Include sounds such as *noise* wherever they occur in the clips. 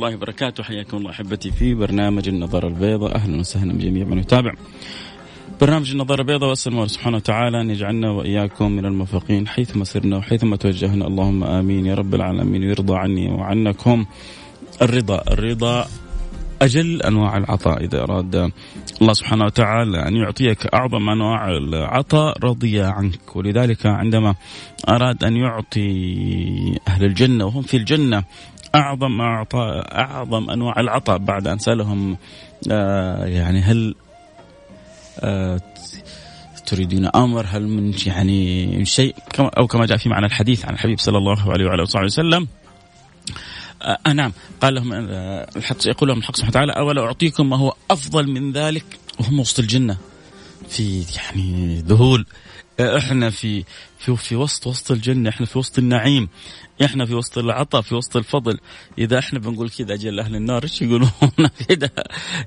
الله وبركاته. حياكم الله أحبتي في برنامج النظر البيضاء. أهلا وسهلا بجميع من يتابع. برنامج النظر البيضاء وأسأل الله سبحانه وتعالى أن يجعلنا وإياكم من الموفقين حيثما سرنا وحيثما توجهنا. اللهم آمين يا رب العالمين. ويرضى عني وعنكم الرضا. الرضا أجل أنواع العطاء إذا أراد الله سبحانه وتعالى أن يعطيك أعظم أنواع العطاء رضي عنك. ولذلك عندما أراد أن يعطي أهل الجنة وهم في الجنة أعظم اعطاء أعظم أنواع العطاء بعد أن سألهم آه يعني هل آه تريدون أمر؟ هل من يعني شيء؟ أو كما جاء في معنى الحديث عن الحبيب صلى الله عليه وعلى اله وسلم. آه نعم. قال لهم آه يقول لهم الحق سبحانه وتعالى أولا أعطيكم ما هو أفضل من ذلك وهم وسط الجنة. في يعني ذهول. إحنا في في في وسط وسط الجنة إحنا في وسط النعيم إحنا في وسط العطاء في وسط الفضل. إذا إحنا بنقول كذا أجل أهل النار إيش يقولون؟ *laughs* كذا.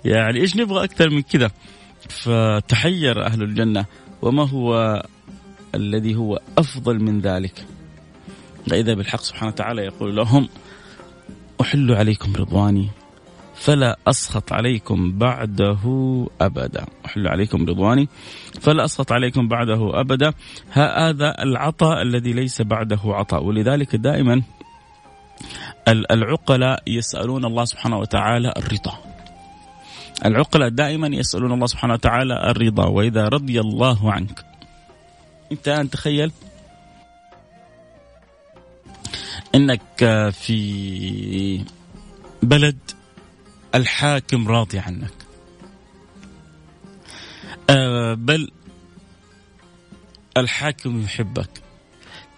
يعني إيش نبغى أكثر من كذا؟ فتحير أهل الجنة. وما هو الذي هو أفضل من ذلك؟ فاذا بالحق سبحانه وتعالى يقول لهم أحل عليكم رضواني فلا أسخط عليكم بعده أبدا. أحل عليكم رضواني. فلا أسخط عليكم بعده أبدا. هذا العطاء الذي ليس بعده عطاء. ولذلك دائما العقلاء يسألون الله سبحانه وتعالى الرضا. العقلاء دائما يسألون الله سبحانه وتعالى الرضا. وإذا رضي الله عنك. أنت أن تخيل. إنك في بلد الحاكم راضي عنك. أه بل الحاكم يحبك.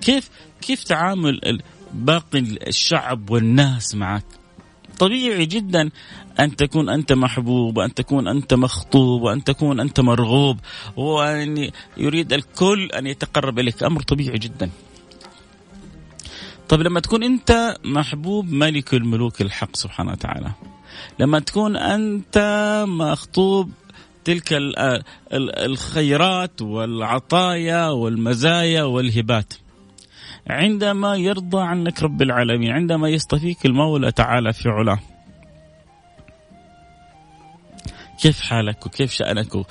كيف كيف تعامل باقي الشعب والناس معك؟ طبيعي جدا أن تكون أنت محبوب وأن تكون أنت مخطوب وأن تكون أنت مرغوب وأن يريد الكل أن يتقرب إليك. أمر طبيعي جدا. طيب لما تكون أنت محبوب ملك الملوك الحق سبحانه وتعالى. لما تكون أنت مخطوب تلك الخيرات والعطايا والمزايا والهبات. عندما يرضى عنك رب العالمين عندما يصطفيك المولى تعالى في علاه. كيف حالك؟ وكيف شأنك؟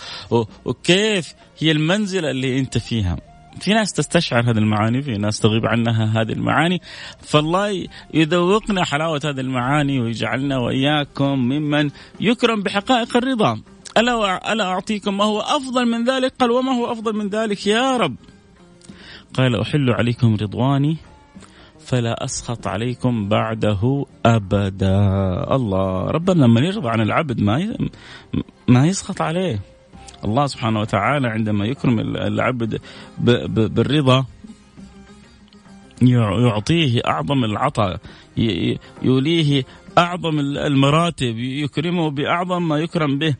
وكيف هي المنزلة اللي أنت فيها؟ في ناس تستشعر هذه المعاني في ناس تغيب عنها هذه المعاني. فالله يذوقنا حلاوة هذه المعاني ويجعلنا وإياكم ممن يكرم بحقائق الرضا. ألا ألا أعطيكم ما هو أفضل من ذلك؟ قال وما هو أفضل من ذلك يا رب؟ قال أحل عليكم رضواني فلا أسخط عليكم بعده أبدا. الله ربنا لما يرضى عن العبد ما ما يسخط عليه. الله سبحانه وتعالى عندما يكرم العبد بالرضا يعطيه أعظم العطاء يوليه أعظم المراتب يكرمه بأعظم ما يكرم به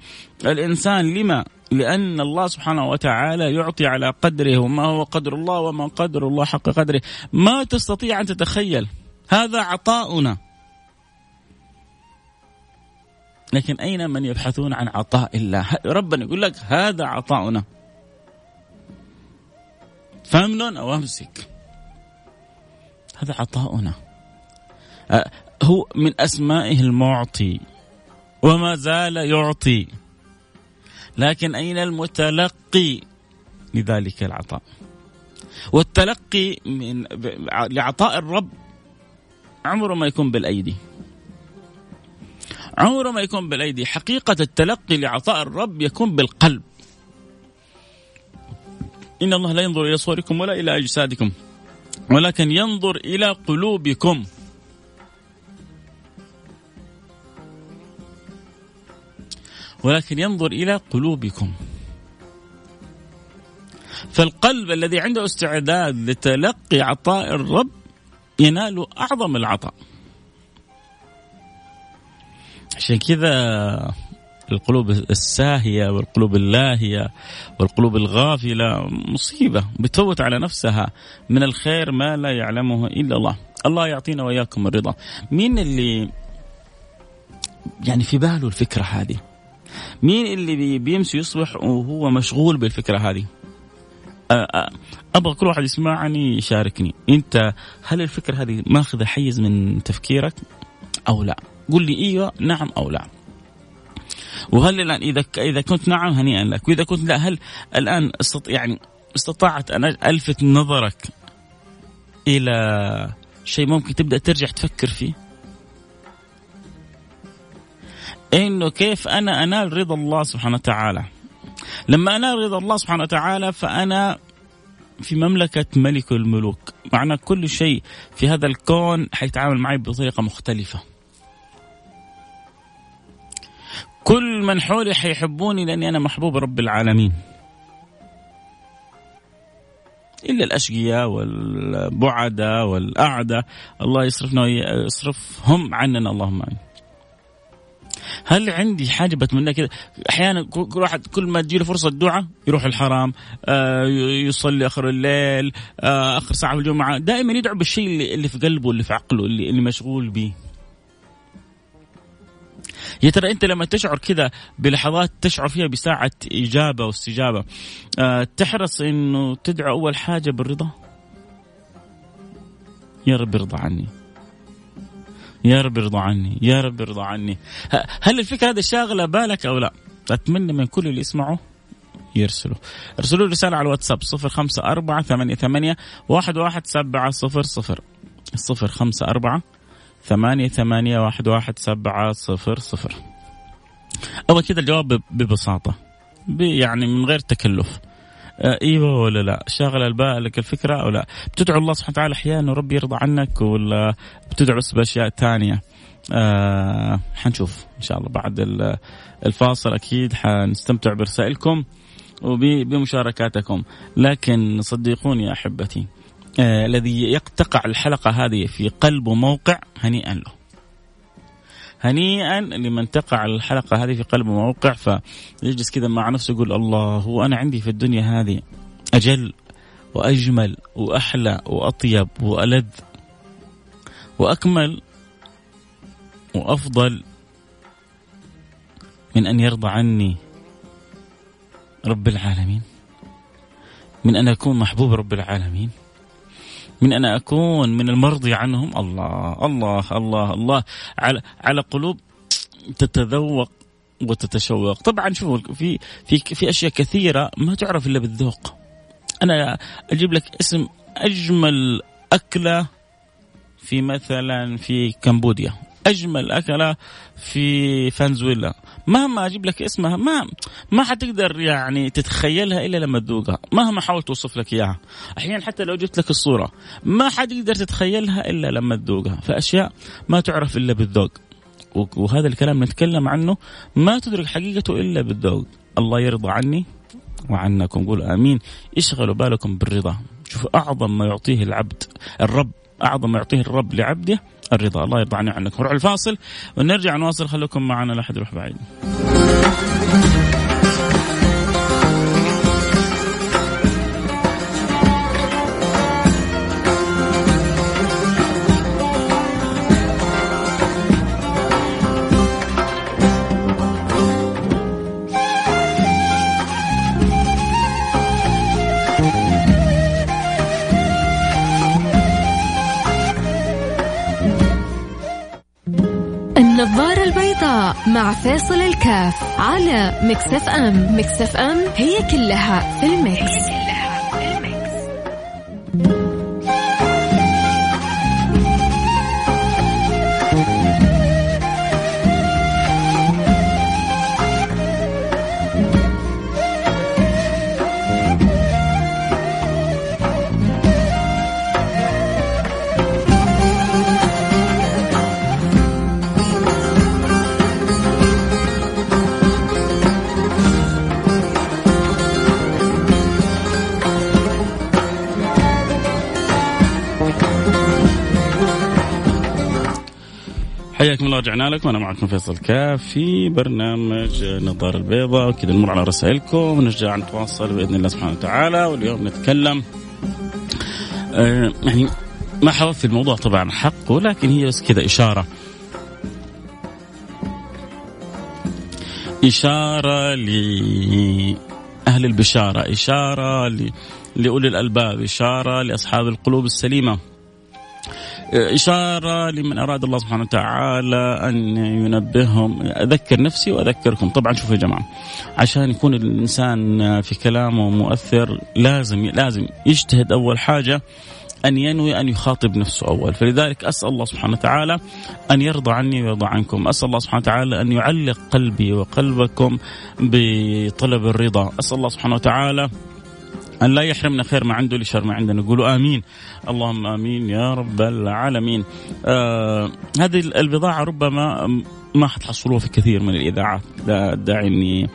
الإنسان. لما؟ لأن الله سبحانه وتعالى يعطي على قدره وما هو قدر الله وما قدر الله حق قدره. ما تستطيع أن تتخيل هذا عطاؤنا. لكن أين من يبحثون عن عطاء الله؟ ربنا يقول لك هذا عطاؤنا. فامنن أو أمسك هذا عطاؤنا. هو من أسمائه المعطي وما زال يعطي. لكن أين المتلقي لذلك العطاء؟ والتلقي من لعطاء الرب عمره ما يكون بالأيدي. عمره ما يكون بالأيدي. حقيقة التلقي لعطاء الرب يكون بالقلب. إن الله لا ينظر إلى صوركم ولا إلى أجسادكم ولكن ينظر إلى قلوبكم. ولكن ينظر إلى قلوبكم. فالقلب الذي عنده استعداد لتلقي عطاء الرب ينال أعظم العطاء. عشان كذا القلوب الساهية والقلوب اللاهية والقلوب الغافلة مصيبة بتفوت على نفسها من الخير ما لا يعلمه إلا الله. الله يعطينا وإياكم الرضا. مين اللي يعني في باله الفكرة هذه؟ مين اللي بيمشي يصبح وهو مشغول بالفكرة هذه؟ أبغى كل واحد يسمعني يشاركني. أنت هل الفكرة هذه ماخذة حيز من تفكيرك أو لا؟ قل لي إيوه نعم أو لا. وهل الآن إذا إذا كنت نعم هنيئا لك. وإذا كنت لا هل الآن استط... يعني استطعت أن ألفت نظرك إلى شيء ممكن تبدأ ترجع تفكر فيه؟ إنه كيف أنا أنال رضا الله سبحانه وتعالى. لما أنال رضا الله سبحانه وتعالى فأنا في مملكة ملك الملوك. معنى كل شيء في هذا الكون حيتعامل معي بطريقة مختلفة. كل من حولي حيحبوني لأني أنا محبوب رب العالمين. إلا الأشقياء والبعداء والأعداء. الله يصرفنا ويصرفهم عننا اللهم آمين. هل عندي حاجة؟ بتمنى كذا أحيانا كل واحد كل ما تجي له فرصة دعاء يروح الحرام آه يصلي آخر الليل آه آخر ساعة في الجمعة. دائما يدعو بالشيء اللي, اللي في قلبه اللي في عقله اللي, اللي مشغول به يا ترى أنت لما تشعر كذا بلحظات تشعر فيها بساعة إجابة واستجابة أه تحرص إنه تدعو أول حاجة بالرضا؟ يا رب ارضى عني. يا رب ارضى عني يا رب ارضى عني. هل الفكرة هذه شاغلة بالك أو لا؟ أتمنى من كل اللي يسمعوا يرسلوا ارسلوا رسالة على الواتساب صفر خمسة أربعة ثمانية, ثمانية واحد, واحد سبعة صفر صفر. صفر خمسة أربعة ثمانية ثمانية واحد واحد سبعة صفر صفر. أول كذا الجواب ببساطة يعني من غير تكلف. آه إيوه ولا لا؟ شاغل بالك الفكرة أو لا؟ بتدعو الله سبحانه وتعالى أحيانا ربي يرضى عنك ولا بتدعو بس بأشياء ثانية آه حنشوف إن شاء الله بعد الفاصل أكيد حنستمتع برسائلكم وبمشاركاتكم لكن صدقوني يا أحبتي آه الذي تقع الحلقة هذه في قلب موقع هنيئا له. هنيئا لمن تقع الحلقة هذه في قلب موقع فيجلس كذا مع نفسه يقول الله هو أنا عندي في الدنيا هذه أجل وأجمل وأحلى وأطيب وألذ وأكمل وأفضل من أن يرضى عني رب العالمين من أن أكون محبوب رب العالمين. من أن أكون من المرضي عنهم. الله الله الله الله. على على قلوب تتذوق وتتشوق. طبعا شوفوا في في في أشياء كثيرة ما تعرف إلا بالذوق. أنا أجيب لك اسم أجمل أكلة في مثلا في كمبوديا. أجمل أكلة في فنزويلا. مهما أجيب لك اسمها ما ما حتقدر يعني تتخيلها إلا لما تذوقها. مهما حاولت أوصف لك إياها. أحيانا حتى لو جبت لك الصورة ما حتقدر تتخيلها إلا لما تذوقها. فأشياء ما تعرف إلا بالذوق. وهذا الكلام نتكلم عنه ما تدرك حقيقته إلا بالذوق. الله يرضى عني وعنكم. قول آمين. اشغلوا بالكم بالرضا. شوفوا أعظم ما يعطيه العبد الرب أعظم ما يعطيه الرب لعبده الرضا. الله يرضى عني عنكم. نروح الفاصل ونرجع نواصل. خليكم معنا لا يروح بعيد. على أم. مكسف أم هي كلها في المكس, حياكم الله رجعنا لكم. أنا معكم فيصل كاف في برنامج نظار البيضاء. وكذا نمر على رسائلكم. ونرجع نتواصل بإذن الله سبحانه وتعالى. واليوم نتكلم آه يعني ما حوفي الموضوع؟ طبعا حق ولكن هي بس كذا إشارة. إشارة لأهل البشارة إشارة لأولي الألباب إشارة لأصحاب القلوب السليمة. إشارة لمن أراد الله سبحانه وتعالى أن ينبههم. أذكر نفسي وأذكركم. طبعا شوفوا يا جماعة عشان يكون الإنسان في كلامه مؤثر لازم لازم يجتهد أول حاجة أن ينوي أن يخاطب نفسه أول. فلذلك أسأل الله سبحانه وتعالى أن يرضى عني ويرضى عنكم. أسأل الله سبحانه وتعالى أن يعلق قلبي وقلبكم بطلب الرضا. أسأل الله سبحانه وتعالى أن لا يحرمنا خير ما عنده لشر ما عندنا. نقولوا آمين. اللهم آمين يا رب العالمين. آه هذه البضاعة ربما ما حتحصلوها في كثير من الإذاعات. لا أدعي أني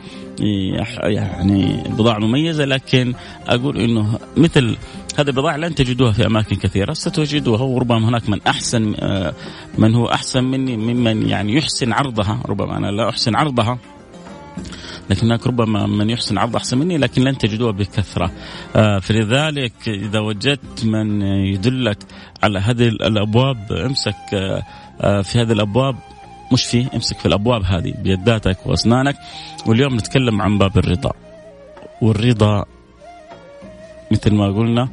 يعني بضاعة مميزة لكن أقول أنه مثل هذه البضاعة لن تجدوها في أماكن كثيرة. ستجدوها وربما هناك من أحسن آه، من هو أحسن مني ممن يعني يحسن عرضها. ربما أنا لا أحسن عرضها. لكن هناك ربما من يحسن عرض أحسن مني لكن لن تجدوها بكثرة. آه، فلذلك إذا وجدت من يدلك على هذه الأبواب امسك آه، في هذه الأبواب. مش فيه امسك في الأبواب هذه بيداتك وأسنانك. واليوم نتكلم عن باب الرضا. والرضا مثل ما قلنا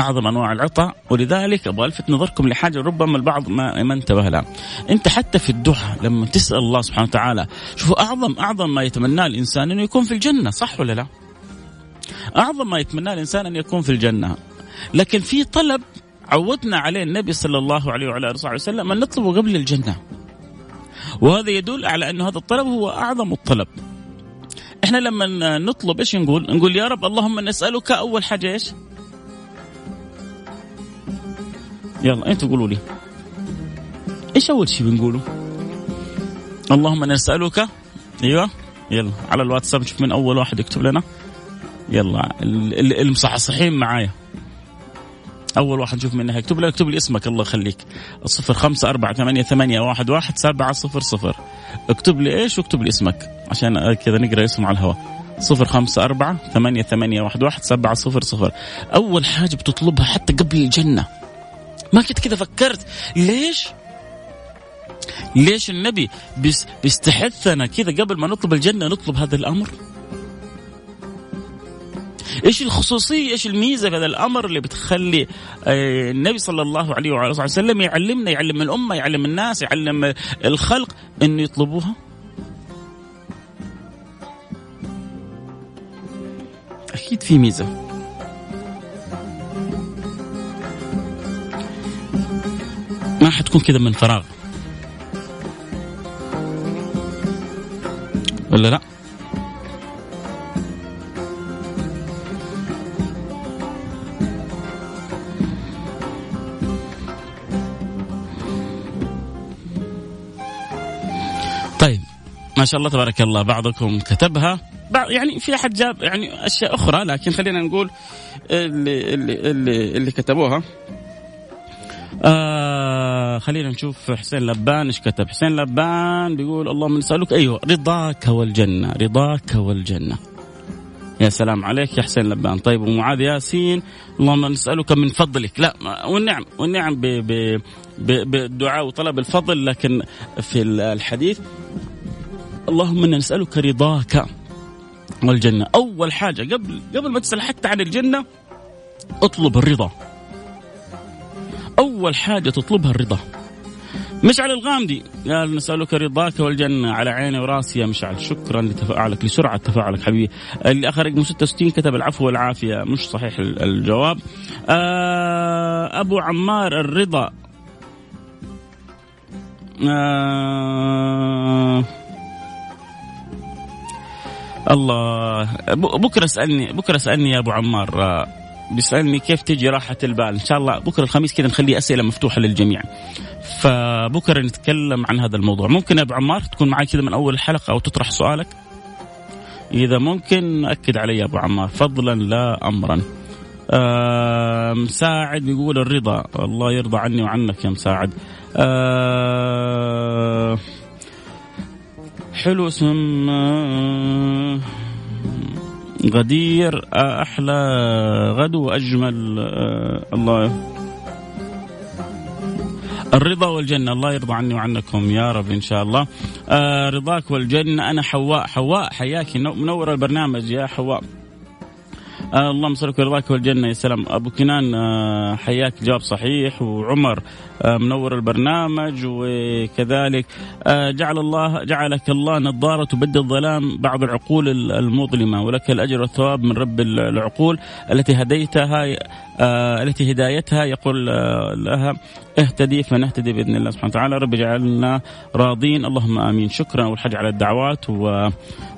أعظم أنواع العطاء ولذلك أبغى ألفت نظركم لحاجة ربما البعض ما ما انتبه لها. أنت حتى في الدعاء لما تسأل الله سبحانه وتعالى شوفوا اعظم أعظم ما يتمناه الإنسان أنه يكون في الجنة صح ولا لا؟ أعظم ما يتمناه الإنسان أن يكون في الجنة. لكن في طلب عودنا عليه النبي صلى الله عليه وعلى آله وسلم أن نطلبه قبل الجنة. وهذا يدل على انه هذا الطلب هو أعظم الطلب. إحنا لما نطلب إيش نقول؟ نقول يا رب اللهم نسالك أول حاجة إيش؟ يلا أنتوا قولوا لي. إيش أول شيء بنقوله؟ اللهم نسألك أيوه يلا على الواتساب نشوف من أول واحد يكتب لنا. يلا المصحصحين معايا. أول واحد نشوف منها يكتب لي اكتب لي اسمك الله يخليك. صفر خمسة أربعة ثمانية, ثمانية واحد, واحد سبعة صفر صفر. اكتب لي إيش واكتب لي اسمك عشان كذا نقرأ اسمه على الهواء. صفر خمسة أربعة ثمانية, ثمانية واحد, واحد سبعة صفر صفر. أول حاجة بتطلبها حتى قبل الجنة. ما كنت كذا فكرت. ليش؟ ليش النبي بيستحثنا كذا قبل ما نطلب الجنة نطلب هذا الأمر؟ إيش الخصوصية إيش الميزة في هذا الأمر اللي بتخلي آه، النبي صلى الله عليه وعلى وسلم يعلمنا يعلم الأمة يعلم الناس يعلم الخلق إنه يطلبوها؟ أكيد في ميزة. ما حتكون كذا من فراغ. ولا لا؟ طيب ما شاء الله تبارك الله بعضكم كتبها. يعني في أحد جاب يعني أشياء أخرى لكن خلينا نقول اللي اللي اللي, اللي كتبوها. آه خلينا نشوف حسين لبان إيش كتب. حسين لبان بيقول اللهم نسألك. أيوه رضاك والجنة رضاك والجنة. يا سلام عليك يا حسين لبان. طيب ومعاذ ياسين اللهم نسألك من فضلك. لا والنعم والنعم بالدعاء وطلب الفضل لكن في الحديث اللهم أنا نسألك رضاك والجنة. أول حاجة قبل قبل ما تسأل حتى عن الجنة اطلب الرضا. أول حاجة تطلبها الرضا. مشعل الغامدي قال نسألك رضاك والجنة. على عيني وراسي يا مشعل. شكرا لتفاعلك لسرعة تفاعلك حبيبي. اللي آخر رقم 66 كتب العفو والعافية. مش صحيح الجواب. آه أبو عمار الرضا. آه الله. بكرة اسالني بكرة اسألني يا أبو عمار. آه بيسألني كيف تجي راحة البال. إن شاء الله بكرة الخميس كذا نخليه أسئلة مفتوحة للجميع. فبكرة نتكلم عن هذا الموضوع. ممكن يا أبو عمار تكون معي كذا من أول الحلقة أو تطرح سؤالك؟ إذا ممكن أكد علي يا أبو عمار. فضلا لا امرا. آه مساعد بيقول الرضا. الله يرضى عني وعنك يا مساعد. آه حلو اسم غدير أحلى غدو وأجمل الله. الرضا والجنة الله يرضى عني وعنكم يا رب إن شاء الله. آه رضاك والجنة أنا حواء حواء حياك منور البرنامج يا حواء. آه اللهم صل ورضاك والجنة. يا سلام. أبو كنان آه حياك جواب صحيح. وعمر آه منور البرنامج. وكذلك آه جعل الله جعلك الله نظارة تبدل ظلام بعض العقول المظلمة. ولك الأجر والثواب من رب العقول التي هديتها آه التي هدايتها. يقول آه لها اهتدي فنهتدي بإذن الله سبحانه وتعالى. رب اجعلنا راضين. اللهم آمين. شكرا. حاجة على الدعوات. و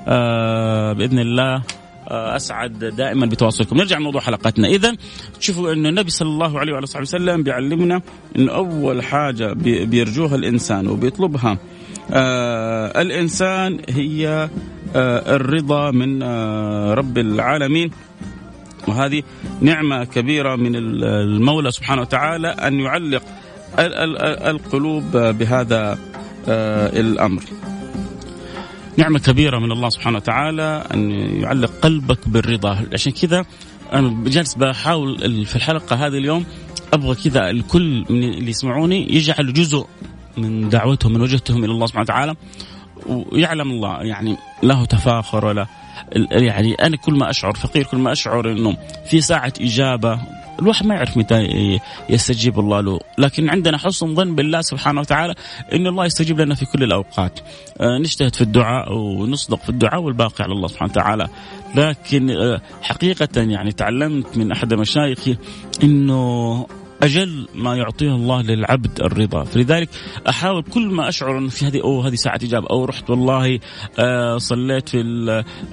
آه الله أسعد دائما بتواصلكم. نرجع لموضوع حلقتنا. اذا تشوفوا أنه النبي صلى الله عليه وعلى صحبه وسلم بيعلمنا إنه أول حاجة بيرجوها الإنسان وبيطلبها. آه الإنسان هي آه الرضا من آه رب العالمين. وهذه نعمة كبيرة من المولى سبحانه وتعالى أن يعلق القلوب بهذا آه الأمر. نعمة كبيرة من الله سبحانه وتعالى أن يعلق قلبك بالرضا. عشان كذا أنا جالس بحاول في الحلقة هذه اليوم أبغى كذا الكل من اللي يسمعوني يجعل جزء من دعوتهم من وجهتهم إلى الله سبحانه وتعالى. ويعلم الله يعني له تفاخر ولا يعني أنا كل ما أشعر فقير كل ما أشعر أنه في ساعة إجابة الواحد ما يعرف متى يستجيب الله له. لكن عندنا حسن ظن بالله سبحانه وتعالى إن الله يستجيب لنا في كل الأوقات. آه، نجتهد في الدعاء ونصدق في الدعاء والباقي على الله سبحانه وتعالى. لكن آه، حقيقة يعني تعلمت من أحد مشايخي إنه أجل ما يعطيه الله للعبد الرضا. فلذلك أحاول كل ما أشعر انه في هذه أوه هذه ساعة اجابه أو رحت والله آه صليت في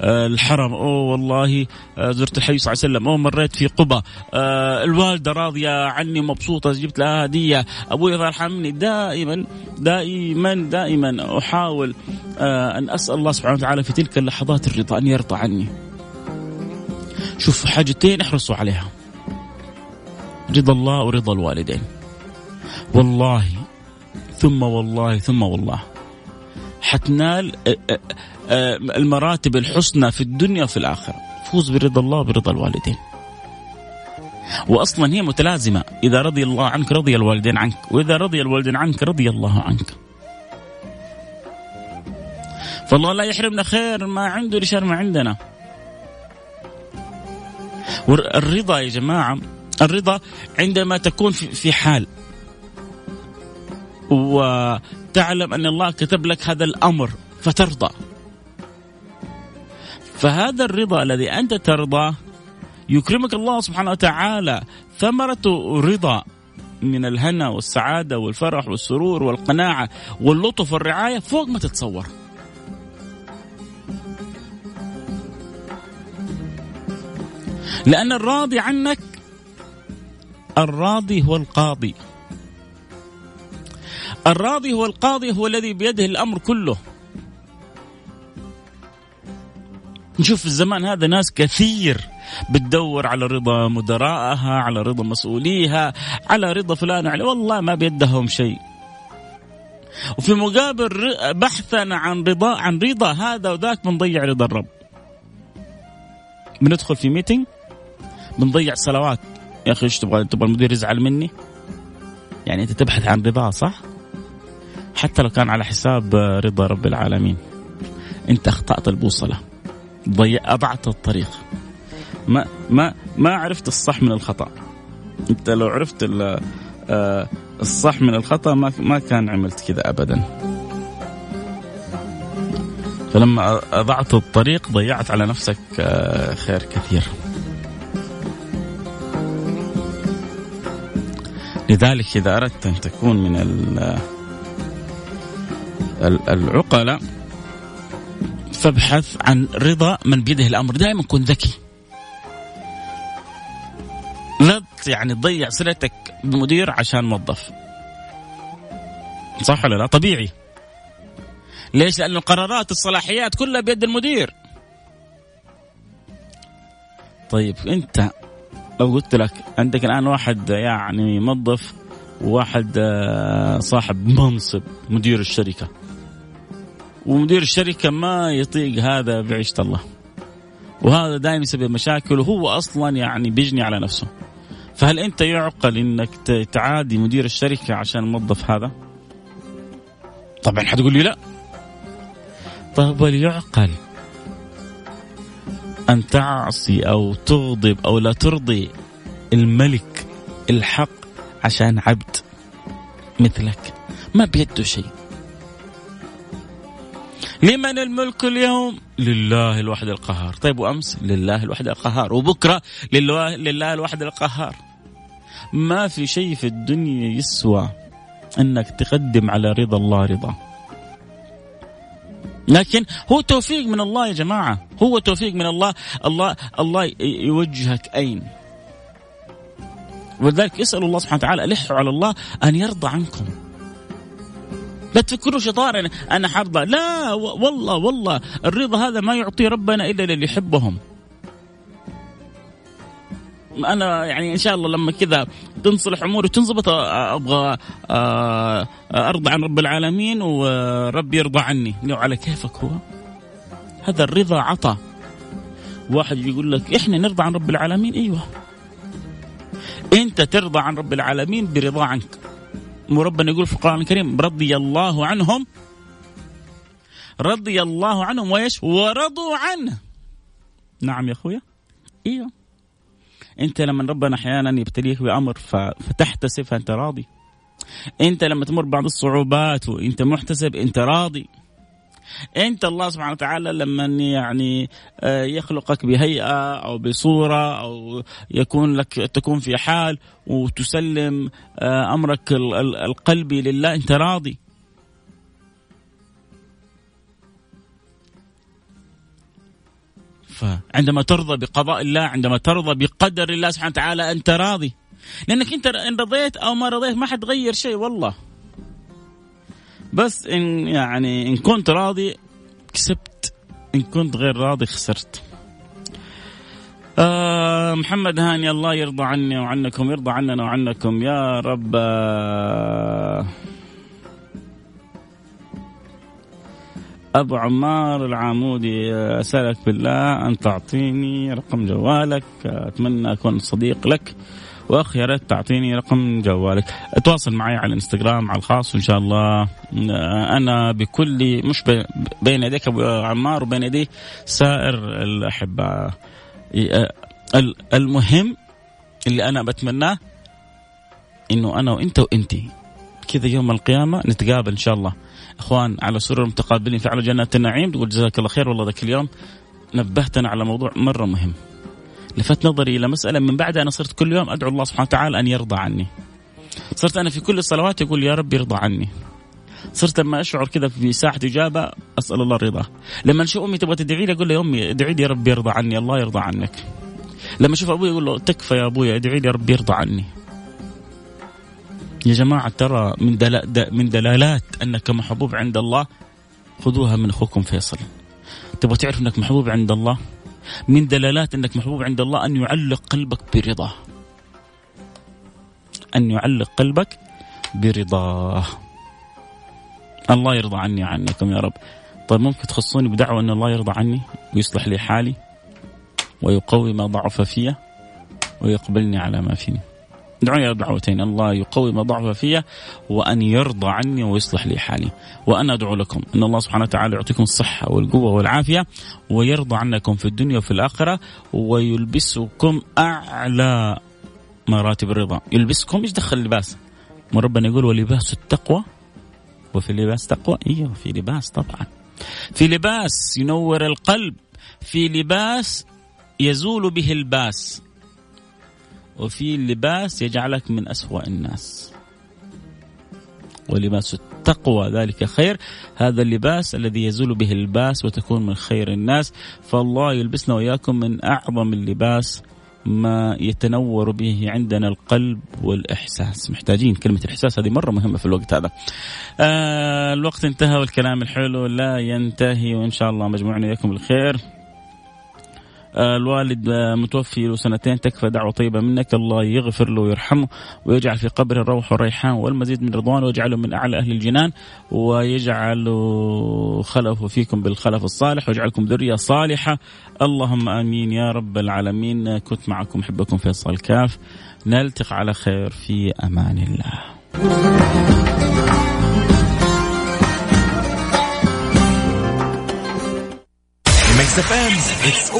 آه الحرم. أو والله آه زرت الحي صلى الله عليه وسلم. أو مريت في قبى الوالدة راضية عني مبسوطة جبت لها هدية. أبوي الله يرحمني. دائما دائما دائما أحاول أن أسأل الله سبحانه وتعالى في تلك اللحظات الرضا أن يرضى عني. شوف حاجتين احرصوا عليها. رضا الله ورضا الوالدين. والله ثم والله ثم والله. حتنال المراتب الحسنى في الدنيا وفي الآخرة. فوز برضا الله وبرضا الوالدين. واصلا هي متلازمة. إذا رضي الله عنك رضي الوالدين عنك وإذا رضي الوالدين عنك رضي الله عنك. فالله لا يحرمنا خير ما عنده لشر ما عندنا. والرضا يا جماعة الرضا عندما تكون في حال. وتعلم أن الله كتب لك هذا الأمر فترضى. فهذا الرضا الذي أنت ترضاه يكرمك الله سبحانه وتعالى. ثمرة رضا من الهنا والسعادة والفرح والسرور والقناعة واللطف والرعاية فوق ما تتصور. لأن الراضي عنك الراضي هو القاضي. الراضي هو القاضي هو الذي بيده الأمر كله. نشوف في الزمان هذا ناس كثير بتدور على رضا مدراءها على رضا مسؤوليها على رضا فلان على والله ما بيدهم شيء. وفي مقابل بحثا عن رضا عن رضا هذا وذاك بنضيع رضا الرب. بندخل في ميتنج بنضيع صلوات. يا أخي إيش تبغى؟ تبغى المدير يزعل مني؟ يعني أنت تبحث عن رضاه صح؟ حتى لو كان على حساب رضا رب العالمين. أنت أخطأت البوصلة. ضيع أضعت الطريق. ما ما ما عرفت الصح من الخطأ. أنت لو عرفت آه، الصح من الخطأ ما ما كان عملت كذا ابدا. فلما أضعت الطريق ضيعت على نفسك آه، خير كثير. لذلك إذا أردت أن تكون من العقلاء فابحث عن رضا من بيده الأمر. دائما كن ذكي. لا يعني تضيع صلتك بمدير عشان موظف. صح ولا لا؟ طبيعي. ليش؟ لأن القرارات الصلاحيات كلها بيد المدير. طيب أنت لو قلت لك عندك الآن واحد يعني موظف وواحد آه، صاحب منصب مدير الشركة. ومدير الشركة ما يطيق هذا بعيشة الله. وهذا دائما يسبب مشاكل وهو أصلا يعني بيجني على نفسه. فهل أنت يعقل أنك تعادي مدير الشركة عشان الموظف هذا؟ طبعا حتقول لي لا. طيب وليعقل؟ أن تعصي أو تغضب أو لا ترضي الملك الحق عشان عبد مثلك. ما بيده شيء. لمن الملك اليوم؟ لله الواحد القهار. طيب وأمس؟ لله الواحد القهار. وبكرة؟ لله, لله الواحد القهار. ما في شيء في الدنيا يسوى أنك تقدم على رضا الله رضا. لكن هو توفيق من الله يا جماعة. هو توفيق من الله. الله الله يوجهك أين؟ ولذلك اسألوا الله سبحانه وتعالى ألحوا على الله أن يرضى عنكم. لا تفكروا شطارة أنا حرضى لا والله والله الرضا هذا ما يعطيه ربنا إلا للي يحبهم. أنا يعني إن شاء الله لما كذا تنصلح أموري تنضبط أبغى أرضى عن رب العالمين وربي يرضى عني. لو على كيفك هو؟ هذا الرضا عطى واحد يقول لك إحنا نرضى عن رب العالمين؟ أيوه. أنت ترضى عن رب العالمين برضا عنك. وربنا يقول في القرآن الكريم رضي الله عنهم رضي الله عنهم ويش ورضوا عنه. نعم يا أخويا. أيوه. انت لما ربنا أحيانا يبتليك بأمر فتحتسب فانت راضي. انت لما تمر بعض الصعوبات وانت محتسب انت راضي. انت الله سبحانه وتعالى لما يعني آه، يخلقك بهيئة أو بصورة أو يكون لك تكون في حال وتسلم آه، أمرك القلبي لله انت راضي. فعندما ترضى بقضاء الله عندما ترضى بقدر الله سبحانه وتعالى أنت راضي. لأنك أنت إن رضيت أو ما رضيت ما حتغير شيء والله. بس إن يعني إن كنت راضي كسبت. إن كنت غير راضي خسرت. آه محمد هاني الله يرضى عني وعنكم يرضى عننا وعنكم. يا رب. آه أبو عمار العامودي أسألك بالله أن تعطيني رقم جوالك أتمنى أكون صديق لك وأخ يا ريت تعطيني رقم جوالك. تواصل معي على الإنستغرام على الخاص وان شاء الله. أنا بكل مش بين يديك أبو عمار وبين يدي سائر الاحباء المهم اللي أنا بتمناه إنه أنا وإنت وإنتي. كذا يوم القيامة نتقابل إن شاء الله. إخوان على سرر متقابلين في اعلى جنات النعيم. تقول جزاك الله خير والله ذاك اليوم نبهتنا على موضوع مرة مهم. لفت نظري إلى مسألة من بعدها أنا صرت كل يوم أدعو الله سبحانه وتعالى أن يرضى عني. صرت أنا في كل الصلوات يقول يا رب يرضى عني. صرت لما أشعر كذا في ساحه إجابة أسأل الله الرضا. لما أشوف أمي تبغى تدعي لي أقول لها أمي ادعي لي يا رب يرضى عني الله يرضى عنك. لما أشوف أبوي أقول له تكفى يا أبوي ادعي لي يا رب يرضى عني. يا جماعة ترى من دل... من دلالات أنك محبوب عند الله خذوها من أخوكم فيصل. تبغى تعرف أنك محبوب عند الله؟ من دلالات أنك محبوب عند الله أن يعلق قلبك برضاه أن يعلق قلبك برضاه الله يرضى عني عنكم يا رب. طيب ممكن تخصوني بدعوة أن الله يرضى عني ويصلح لي حالي ويقوي ما ضعف فيه ويقبلني على ما فيني. دعوني دعوتين الله يقوي ما ضعف فيا وأن يرضى عني ويصلح لي حالي. وأنا أدعو لكم أن الله سبحانه وتعالى يعطيكم الصحة والقوة والعافية ويرضى عنكم في الدنيا وفي الآخرة ويلبسكم أعلى مراتب الرضا. يلبسكم؟ إيش دخل اللباس؟ ما ربنا يقول ولباس التقوى. وفي لباس تقوى؟ أيوه في لباس طبعا. في لباس ينور القلب. في لباس يزول به الباس. وفي لباس يجعلك من أسوأ الناس. ولباس التقوى ذلك خير. هذا اللباس الذي يزول به الباس وتكون من خير الناس. فالله يلبسنا وإياكم من أعظم اللباس ما يتنور به عندنا القلب والإحساس. محتاجين كلمة الإحساس هذه مرة مهمة في الوقت هذا. آه الوقت انتهى والكلام الحلو لا ينتهي وإن شاء الله مجموعنا إياكم بالخير. الوالد آه، متوفي له سنتين تكفى دعوة طيبة منك. الله يغفر له ويرحمه ويجعل في قبره الروح والريحان والمزيد من رضوانه ويجعله من أعلى أهل الجنان ويجعل خلفه فيكم بالخلف الصالح ويجعلكم ذرية صالحة. اللهم آمين يا رب العالمين. كنت معكم أحبكم فيصل كاف. نلتقي على خير في أمان الله. It's all